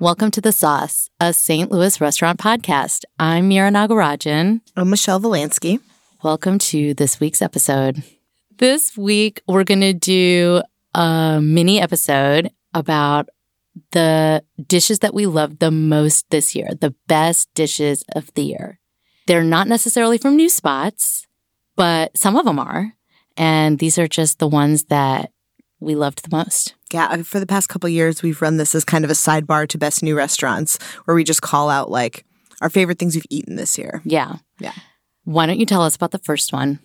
Welcome to The Sauce, a St. Louis restaurant podcast. I'm Meera Nagarajan. I'm Michelle Volansky. Welcome to this week's episode. This week, we're going to do a mini episode about the dishes that we love the most this year, the best dishes of the year. They're not necessarily from new spots, but some of them are. And these are just the ones that we loved the most. Yeah, for the past couple years, we've run this as kind of a sidebar to best new restaurants, where we just call out like our favorite things we've eaten this year. Yeah. Yeah. Why don't you tell us about the first one?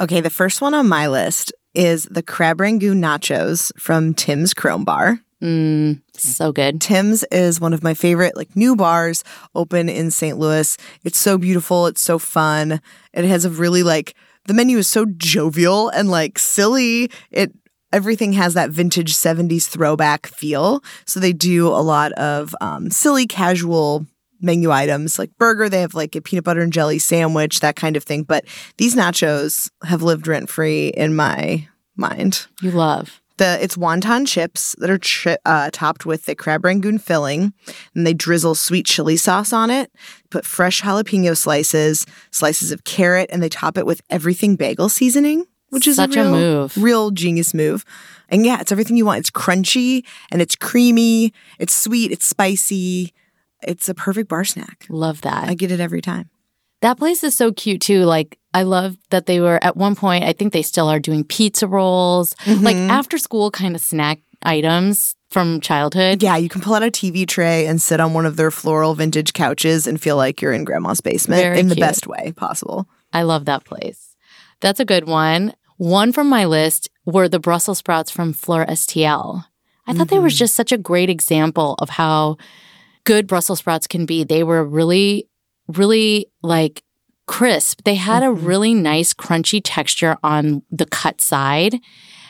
Okay, the first one on my list is the crab rangoon nachos from Tim's Chrome Bar. Mm, so good. Tim's is one of my favorite like new bars open in St. Louis. It's so beautiful, it's so fun. It has a really like the menu is so jovial and like silly. It everything has that vintage 70s throwback feel. So they do a lot of um, silly casual menu items like burger they have like a peanut butter and jelly sandwich that kind of thing but these nachos have lived rent free in my mind You love. The it's wonton chips that are chi- uh, topped with the crab rangoon filling, and they drizzle sweet chili sauce on it. Put fresh jalapeno slices, slices of carrot, and they top it with everything bagel seasoning, which is Such a, a move. real genius move. And yeah, it's everything you want. It's crunchy and it's creamy. It's sweet. It's spicy. It's a perfect bar snack. Love that. I get it every time. That place is so cute too. Like I love that they were at one point, I think they still are doing pizza rolls, like Mhm. after school kind of snack items from childhood. Yeah, you can pull out a TV tray and sit on one of their floral vintage couches and feel like you're in grandma's basement Very in the best way possible. I love that place. That's a good one. One from my list were the Brussels sprouts from Fleur STL. I thought they were Mhm. just such a great example of how good Brussels sprouts can be. They were really, really like crisp. They had a Mhm. really nice crunchy texture on the cut side.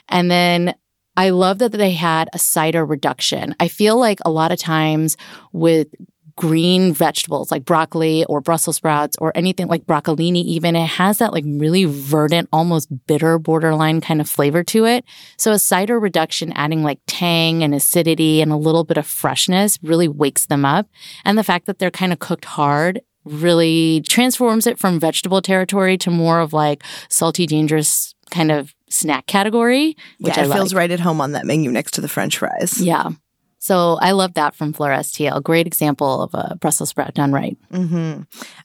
And then I love that they had a cider reduction. I feel like a lot of times with green vegetables like broccoli or Brussels sprouts or anything like broccolini, even, it has that like really verdant, almost bitter borderline kind of flavor to it. So a cider reduction adding like tang and acidity and a little bit of freshness really wakes them up. And the fact that they're kind of cooked hard really transforms it from vegetable territory to more of like salty, dangerous kind of snack category, which yeah, I it feels like. right at home on that menu next to the French fries. Yeah. So I love that from Fleur STL. Great example of a Brussels sprout done right. hmm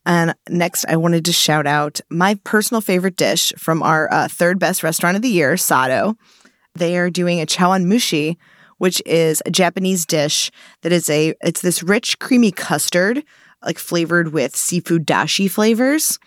And next, I wanted to shout out my personal favorite dish from our uh, third best restaurant of the year, Sado. They are doing a chawan mushi, which is a Japanese dish that is a it's this rich, creamy custard, like flavored with seafood dashi flavors.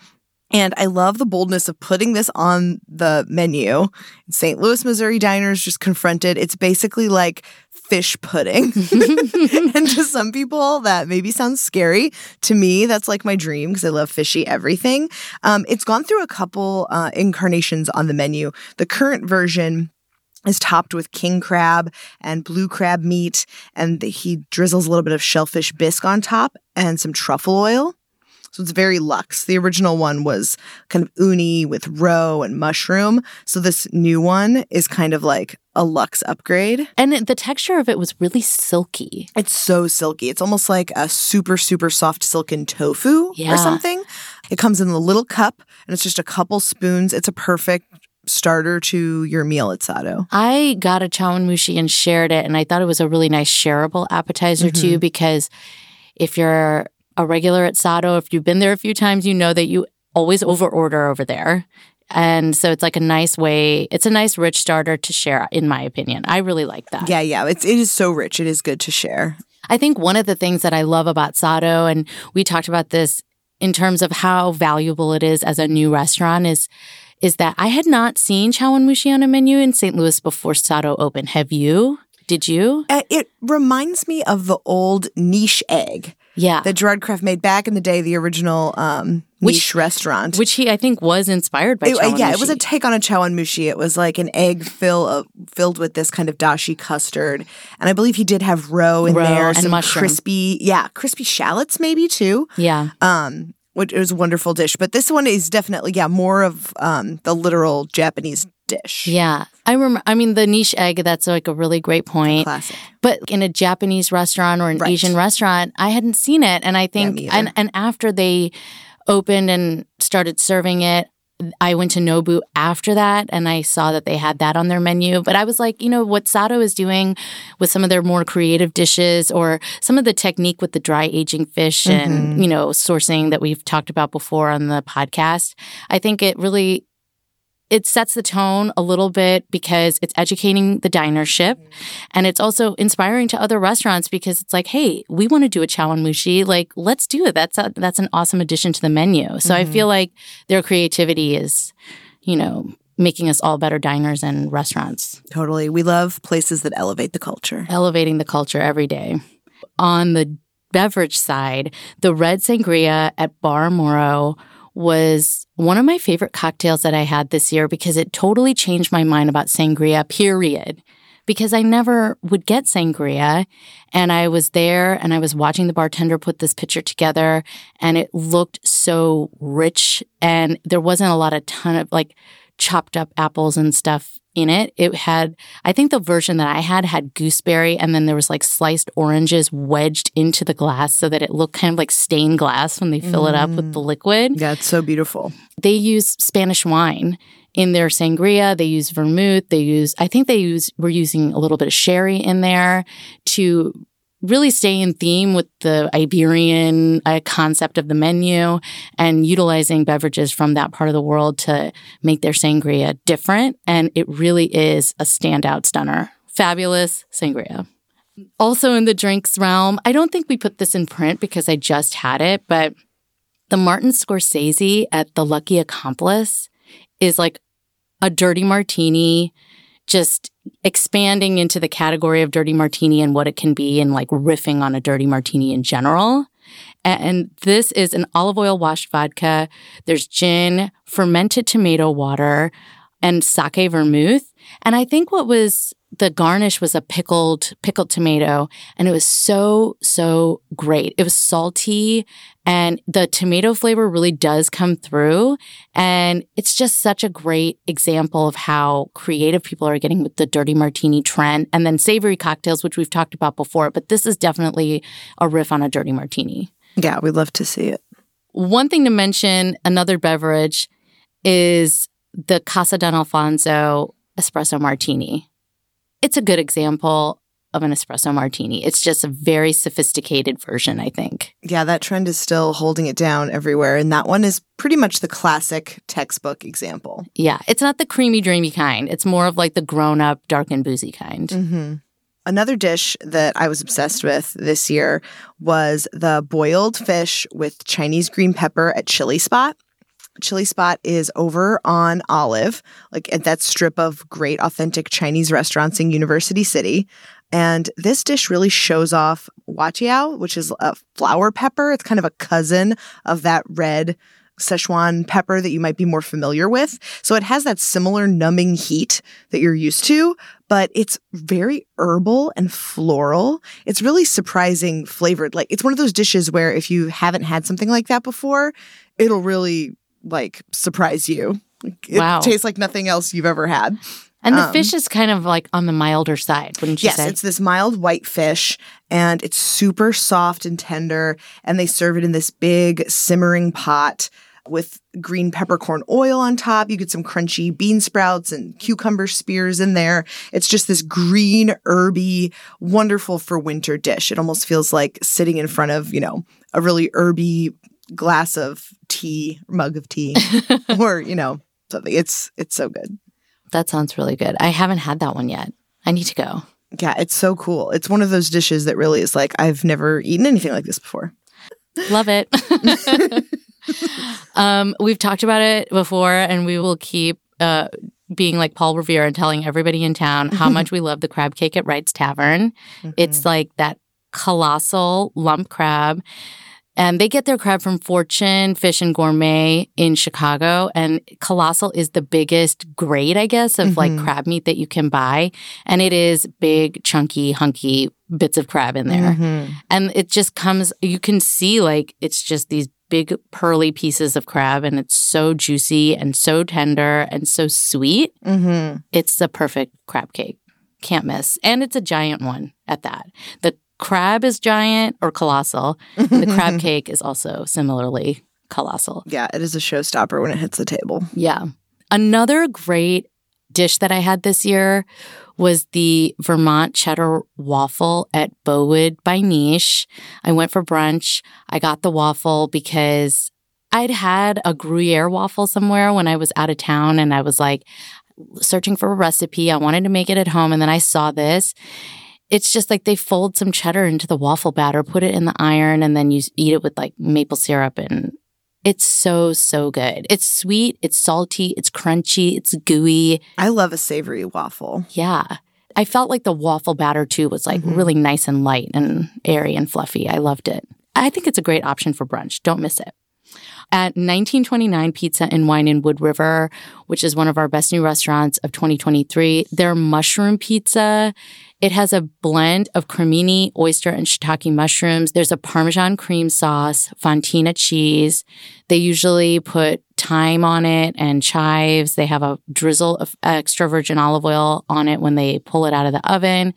And I love the boldness of putting this on the menu. St. Louis, Missouri diners just confronted. It's basically like fish pudding. and to some people, that maybe sounds scary. To me, that's like my dream because I love fishy everything. Um, it's gone through a couple uh, incarnations on the menu. The current version is topped with king crab and blue crab meat, and he drizzles a little bit of shellfish bisque on top and some truffle oil. So it's very luxe. The original one was kind of uni with roe and mushroom. So this new one is kind of like a luxe upgrade. And the texture of it was really silky. It's so silky. It's almost like a super, super soft silken tofu Yeah. or something. It comes in a little cup and it's just a couple spoons. It's a perfect starter to your meal at Sado. I got a chawanmushi and shared it, and I thought it was a really nice shareable appetizer too. Mm-hmm. Because if you're a regular at Sado, if you've been there a few times, you know that you always overorder over there. And so it's like a nice way, it's a nice rich starter to share, in my opinion. I really like that. Yeah, yeah. It's it is so rich. It is good to share. I think one of the things that I love about Sado, and we talked about this in terms of how valuable it is as a new restaurant, is is that I had not seen chawanmushi on a menu in St. Louis before Sado opened. Have you? Did you? Uh, It reminds me of the old niche egg Yeah. that Gerard Craft made back in the day, the original um, Which- niche restaurant. Which he, I think, was inspired by It- uh, yeah, it was a take on a chawanmushi. It was like an egg fill of, filled with this kind of dashi custard, and I believe he did have roe in Roe there, and some mushroom. crispy, yeah, crispy shallots maybe too. yeah. Um, which is a wonderful dish. But this one is definitely, yeah, more of um, the literal Japanese dish. Yeah. I remember, I mean, the niche egg, that's like a really great point. Classic. But in a Japanese restaurant or an Right. Asian restaurant, I hadn't seen it. And I think, either. and, and after they opened and started serving it, I went to Nobu after that and I saw that they had that on their menu. But I was like, you know, what Sado is doing with some of their more creative dishes or some of the technique with the dry aging fish and, mm-hmm. you know, sourcing that we've talked about before on the podcast, I think it really it sets the tone a little bit because it's educating the dinership and it's also inspiring to other restaurants because it's like hey we want to do a chawanmushi like let's do it that's a, that's an awesome addition to the menu so i feel mm-hmm. like their creativity is you know making us all better diners and restaurants Totally. We love places that elevate the culture. elevating the culture every day. On the beverage side, the red sangria at Bar Moro was one of my favorite cocktails that I had this year because it totally changed my mind about sangria, period. Because I never would get sangria. And I was there and I was watching the bartender put this pitcher together and it looked so rich. And there wasn't a lot of ton of like chopped up apples and stuff in it. It had, I think the version that I had had gooseberry and then there was like sliced oranges wedged into the glass so that it looked kind of like stained glass when they fill it up with the mm. liquid. Yeah, it's so beautiful. They use Spanish wine in their sangria. They use vermouth. They use, I think they use, we're using a little bit of sherry in there to really stay in theme with the Iberian uh, concept of the menu and utilizing beverages from that part of the world to make their sangria different. And it really is a standout stunner. Fabulous sangria. Also in the drinks realm, I don't think we put this in print because I just had it, but the Martin Scorsese at The Lucky Accomplice is like a dirty martini, just expanding into the category of dirty martini and what it can be and like riffing on a dirty martini in general. And this is an olive oil washed vodka. There's gin, fermented tomato water, and sake vermouth. And I think what was the garnish was a pickled pickled tomato and it was so so great. It was salty and the tomato flavor really does come through and it's just such a great example of how creative people are getting with the dirty martini trend and then savory cocktails which we've talked about before, but this is definitely a riff on a dirty martini. Yeah, we'd love to see it. One thing to mention, another beverage, is the Casa Don Alfonso espresso martini. It's a good example of an espresso martini. It's just a very sophisticated version, I think. Yeah, that trend is still holding it down everywhere. And that one is pretty much the classic textbook example. Yeah, it's not the creamy, dreamy kind. It's more of like the grown up, dark and boozy kind. Mm-hmm. Another dish that I was obsessed with this year was the boiled fish with Chinese green pepper at ChiliSpot. Chili Spot is over on Olive, like at that strip of great, authentic Chinese restaurants in University City. And this dish really shows off huajiao, which is a flower pepper. It's kind of a cousin of that red Szechuan pepper that you might be more familiar with. So it has that similar numbing heat that you're used to, but it's very herbal and floral. It's really surprising flavored. Like it's one of those dishes where if you haven't had something like that before, it'll really like surprise you. It Wow. tastes like nothing else you've ever had. And the Um, fish is kind of like on the milder side, wouldn't you Yes, say? it's this mild white fish and it's super soft and tender. And they serve it in this big simmering pot with green peppercorn oil on top. You get some crunchy bean sprouts and cucumber spears in there. It's just this green, herby, wonderful for winter dish. It almost feels like sitting in front of, you know, a really herby glass of tea, mug of tea, or, you know, something. It's it's so good. That sounds really good. I haven't had that one yet. I need to go. Yeah, it's so cool. It's one of those dishes that really is like, I've never eaten anything like this before. Love it. um, we've talked about it before, and we will keep uh, being like Paul Revere and telling everybody in town how much we love the crab cake at Wright's Tavern. It's like that colossal lump crab. And they get their crab from Fortune Fish and Gourmet in Chicago. And colossal is the biggest grade, I guess, of like Mhm. crab meat that you can buy. And it is big, chunky, hunky bits of crab in there Mhm. and it just comes you can see like it's just these big pearly pieces of crab and it's so juicy and so tender and so sweet. Mm-hmm. It's the perfect crab cake. Can't miss. And it's a giant one at that. The crab is giant or colossal. and the crab cake is also similarly colossal. Yeah, it is a showstopper when it hits the table. Yeah. Another great dish that I had this year was the Vermont cheddar waffle at Bowood by Niche. I went for brunch. I got the waffle because I'd had a Gruyere waffle somewhere when I was out of town and I was like searching for a recipe. I wanted to make it at home and then I saw this. It's just like they fold some cheddar into the waffle batter, put it in the iron, and then you eat it with like maple syrup and it's so, so good. It's sweet, it's salty, it's crunchy, it's gooey. I love a savory waffle. Yeah. I felt like the waffle batter too was like Mhm. really nice and light and airy and fluffy. I loved it. I think it's a great option for brunch. Don't miss it. At 1929 Pizza and Wine in Wood River, which is one of our best new restaurants of 2023, their mushroom pizza. It has a blend of cremini, oyster, and shiitake mushrooms. There's a Parmesan cream sauce, fontina cheese. They usually put thyme on it and chives. They have a drizzle of extra virgin olive oil on it when they pull it out of the oven.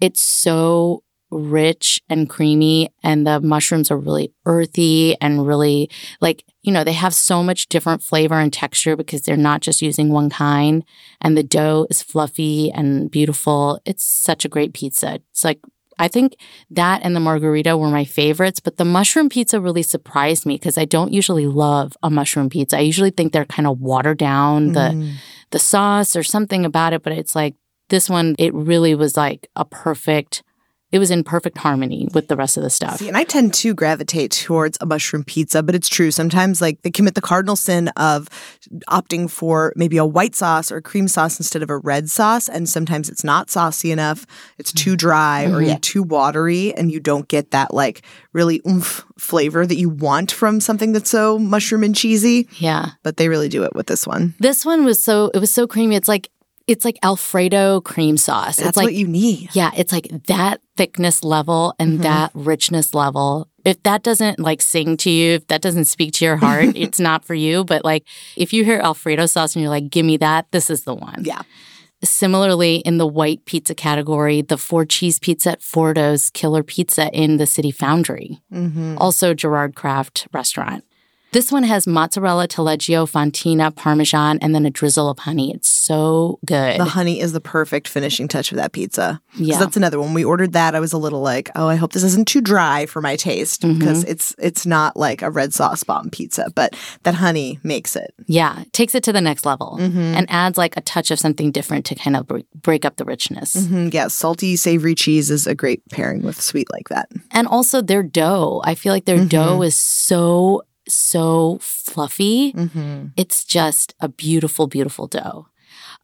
It's so rich and creamy, and the mushrooms are really earthy and really like, you know, they have so much different flavor and texture because they're not just using one kind. And the dough is fluffy and beautiful. It's such a great pizza. It's like, I think that and the margarita were my favorites, but the mushroom pizza really surprised me because I don't usually love a mushroom pizza. I usually think they're kind of watered down the Mm. the sauce or something about it, but it's like this one it really was like a perfect it was in perfect harmony with the rest of the stuff. See, and I tend to gravitate towards a mushroom pizza, but it's true. Sometimes, like, they commit the cardinal sin of opting for maybe a white sauce or cream sauce instead of a red sauce. And sometimes it's not saucy enough, it's too dry or Mhm. yet too watery, and you don't get that, like, really oomph flavor that you want from something that's so mushroom and cheesy. Yeah. But they really do it with this one. This one was so it was so creamy. It's like it's like Alfredo cream sauce. That's it's like what you need. Yeah, it's like that thickness level and Mhm. that richness level. If that doesn't like sing to you, if that doesn't speak to your heart, it's not for you. But like if you hear Alfredo sauce and you're like, give me that, this is the one. Yeah. Similarly, in the white pizza category, the four cheese pizza at Fordo's Killer Pizza in the City Foundry, Mm-hmm. also Gerard Craft restaurant. This one has mozzarella, taleggio, fontina, parmesan, and then a drizzle of honey. It's so good. The honey is the perfect finishing touch of that pizza. yeah. that's another one. We ordered that. I was a little like, oh, I hope this isn't too dry for my taste Mm-hmm. because it's it's not like a red sauce bomb pizza, but that honey makes it. Yeah, takes it to the next level Mhm. and adds like a touch of something different to kind of break, break up the richness. Mhm. Yeah, salty, savory cheese is a great pairing with sweet like that. And also their dough. I feel like their Mhm. dough is so, so fluffy. Mm-hmm. It's just a beautiful, beautiful dough.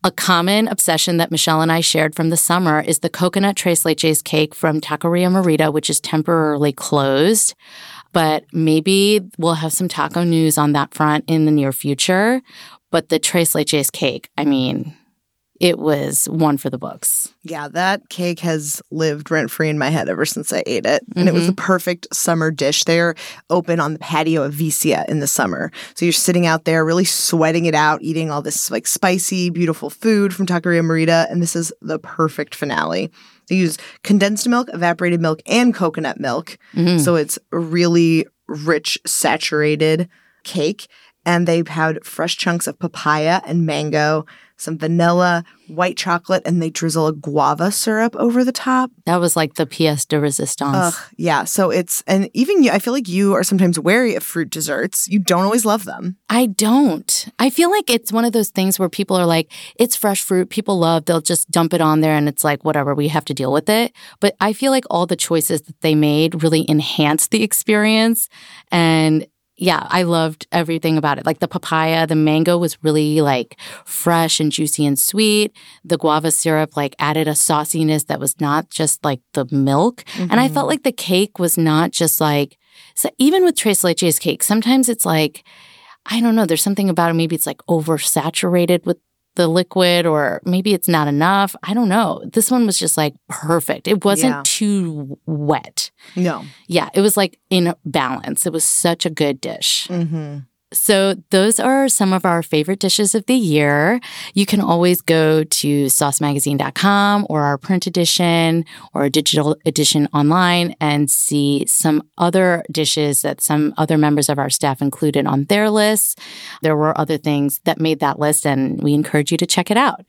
A common obsession that Michelle and I shared from the summer is the coconut tres leches cake from Taqueria Morita, which is temporarily closed. But maybe we'll have some taco news on that front in the near future. But the tres leches cake, I mean, it was one for the books. Yeah, that cake has lived rent free in my head ever since I ate it. And it was the perfect summer dish. They're open on the patio of Vicia in the summer. So you're sitting out there really sweating it out, eating all this like spicy, beautiful food from Taqueria Morita. And this is the perfect finale. They use condensed milk, evaporated milk, and coconut milk. Mhm. So it's a really rich, saturated cake. And they've had fresh chunks of papaya and mango, some vanilla, white chocolate, and they drizzle a guava syrup over the top. That was like the pièce de resistance. Ugh, yeah. So it's, and even you, I feel like you are sometimes wary of fruit desserts. You don't always love them. I don't. I feel like it's one of those things where people are like, it's fresh fruit, people love, they'll just dump it on there and it's like, whatever, we have to deal with it. But I feel like all the choices that they made really enhanced the experience. And yeah, I loved everything about it. Like the papaya, the mango was really like fresh and juicy and sweet. The guava syrup like added a sauciness that was not just like the milk. And I felt mm-hmm. like the cake was not just like, so even with Tres Leches cake, sometimes it's like, I don't know, there's something about it. Maybe it's like oversaturated with the liquid or maybe it's not enough. I don't know. This one was just like perfect. It wasn't Yeah. too wet. No. Yeah, it was like in balance. It was such a good dish. Mm-hmm. So, those are some of our favorite dishes of the year. You can always go to saucemagazine.com or our print edition or a digital edition online and see some other dishes that some other members of our staff included on their lists. There were other things that made that list, and we encourage you to check it out.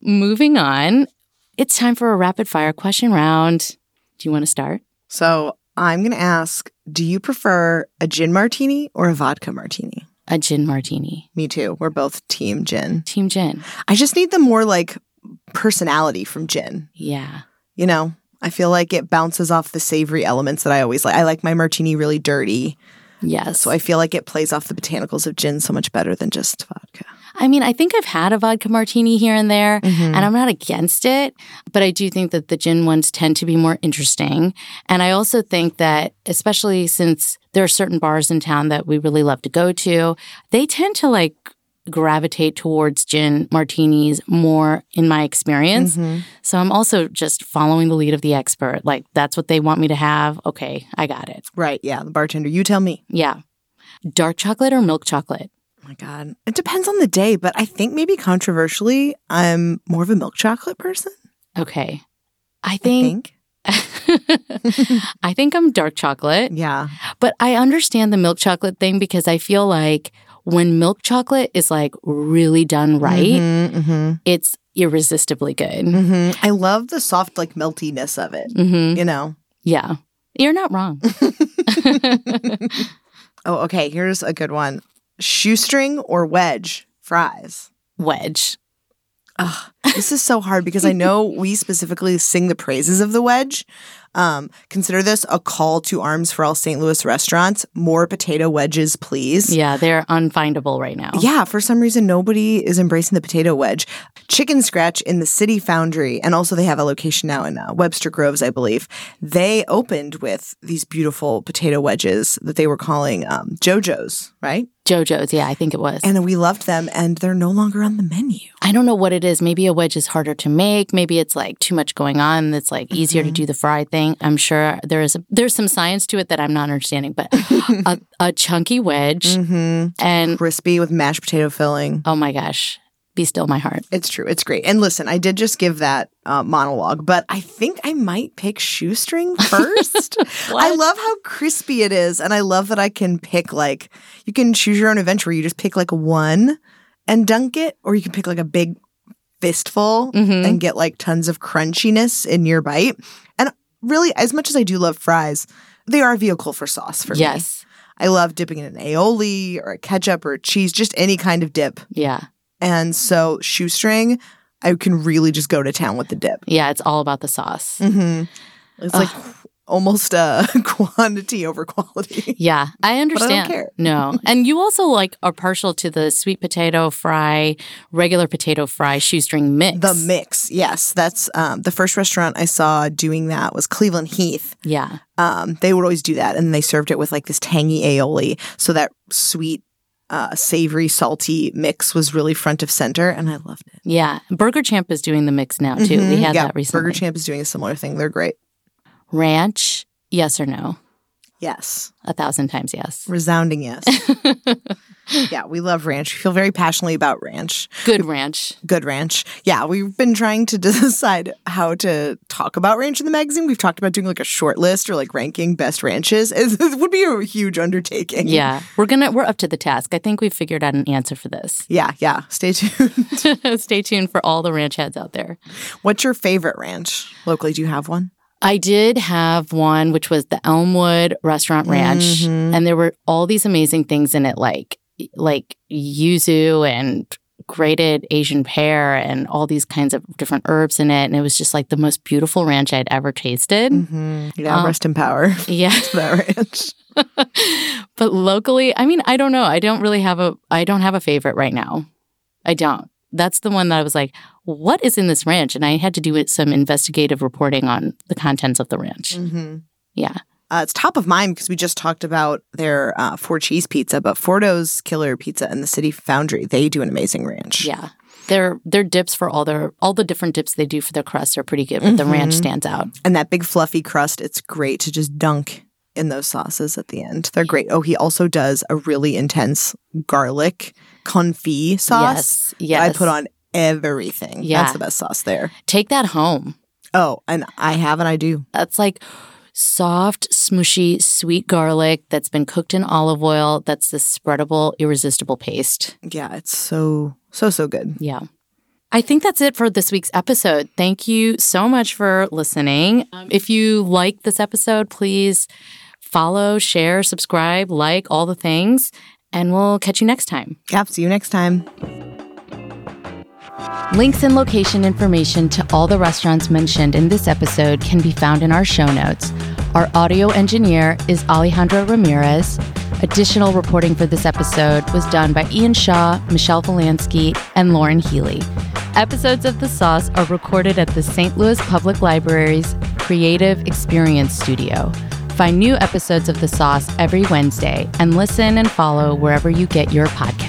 Moving on, it's time for a rapid fire question round. Do you want to start? So I'm going to ask Do you prefer a gin martini or a vodka martini? A gin martini. Me too. We're both team gin. Team gin. I just need the more like personality from gin. Yeah. You know, I feel like it bounces off the savory elements that I always like. I like my martini really dirty. Yes. So I feel like it plays off the botanicals of gin so much better than just vodka. I mean, I think I've had a vodka martini here and there, and I'm not against it, but I do think that the gin ones tend to be more interesting. And I also think that, especially since there are certain bars in town that we really love to go to, they tend to like gravitate towards gin martinis more in my experience. Mhm. So I'm also just following the lead of the expert. Like, that's what they want me to have. Okay, I got it. Right. Yeah. The bartender, you tell me. Yeah. Dark chocolate or milk chocolate? My God. It depends on the day, but I think maybe controversially, I'm more of a milk chocolate person. Okay. I I think think. I think I'm dark chocolate, Yeah. but I understand the milk chocolate thing because I feel like when milk chocolate is like really done right, hmm it's irresistibly good. hmm I love the soft, like meltiness of it. hmm You know? Yeah. You're not wrong. Oh, okay. Here's a good one shoestring or wedge fries. Wedge. Ugh, this is so hard because I know we specifically sing the praises of the wedge. Um, consider this a call to arms for all St. Louis restaurants. More potato wedges, please. Yeah, they're unfindable right now. Yeah, for some reason, nobody is embracing the potato wedge. Chicken Scratch in the City Foundry, and also they have a location now in uh, Webster Groves, I believe. They opened with these beautiful potato wedges that they were calling um, JoJo's, right? JoJo's, yeah, I think it was. And we loved them, and they're no longer on the menu. I don't know what it is. Maybe a wedge is harder to make. Maybe it's like too much going on. It's like easier to do the fry thing. I'm sure there is a, there's some science to it that I'm not understanding, but a, a chunky wedge hmm and Crispy with mashed potato filling. oh my gosh, be still my heart. It's true. It's great. And listen, I did just give that uh, monologue, but I think I might pick shoestring first. I love how crispy it is. And I love that I can pick, like, you can choose your own adventure. You just pick like one and dunk it, or you can pick like a big fistful Mhm. and get like tons of crunchiness in your bite. And really, as much as I do love fries, they are a vehicle for sauce for me. Yes. I love dipping in an aioli or a ketchup or a cheese, just any kind of dip. Yeah. And so shoestring, I can really just go to town with the dip. Yeah. It's all about the sauce. Mm-hmm. It's like almost uh, quantity over quality. Yeah. I I don't understand. care. No. And you also like are partial to the sweet potato fry, regular potato fry shoestring mix. The mix, yes, that's um, the first restaurant I saw doing that was Cleveland Heath. Yeah. Um, they would always do that, and they served it with like this tangy aioli, so that sweet, uh, savory, salty mix was really front of center, and I loved it. Yeah. Burger Champ is doing the mix now too. We Mhm. had yeah, that recently. Burger Champ is doing a similar thing. They're great. Ranch, yes or no? Yes, A thousand times yes. resounding yes. yeah, we love ranch. We feel very passionately about ranch. Good ranch. Good ranch. Yeah, we've been trying to decide how to talk about ranch in the magazine. We've talked about doing like a short list or like ranking best ranches. It, it would be a huge undertaking. Yeah. We're gonna we're up to the task. I think we've figured out an answer for this. Yeah, yeah. Stay tuned. Stay tuned for all the ranch heads out there. What's your favorite ranch locally? Do you have one? I did have one, which was the Elmwood Restaurant Ranch, Mhm. and there were all these amazing things in it, like like yuzu and grated Asian pear and all these kinds of different herbs in it, and it was just like the most beautiful ranch I'd ever tasted. Mm-hmm. Yeah, Um, rest in power. Yeah, that ranch. but locally, I mean, I don't know. I don't really have a. I don't have a favorite right now. I don't. That's the one that I was like, what is in this ranch? And I had to do some investigative reporting on the contents of the ranch. Mm-hmm. Yeah. Uh, it's top of mind because we just talked about their uh, four cheese pizza, but Fordo's Killer Pizza and the City Foundry, they do an amazing ranch. Yeah. Their their dips for all their all the different dips they do for their crusts are pretty good, but the ranch Mhm. stands out. And that big fluffy crust, it's great to just dunk in those sauces at the end. They're great. Oh, he also does a really intense garlic confit sauce. Yes, yes. I put on everything. Yeah. That's the best sauce there. Take that home. Oh, and I have and I do. That's like soft, smooshy, sweet garlic that's been cooked in olive oil. That's this spreadable, irresistible paste. Yeah, it's so, so, so good. Yeah. I think that's it for this week's episode. Thank you so much for listening. Um, if you like this episode, please follow, share, subscribe, like all the things, and we'll catch you next time. Yep. See you next time. Links and location information to all the restaurants mentioned in this episode can be found in our show notes. Our audio engineer is Alejandro Ramirez. Additional reporting for this episode was done by Ian Shaw, Michelle Volansky, and Lauren Healy. Episodes of The Sauce are recorded at the St. Louis Public Library's Creative Experience Studio. Find new episodes of The Sauce every Wednesday and listen and follow wherever you get your podcasts.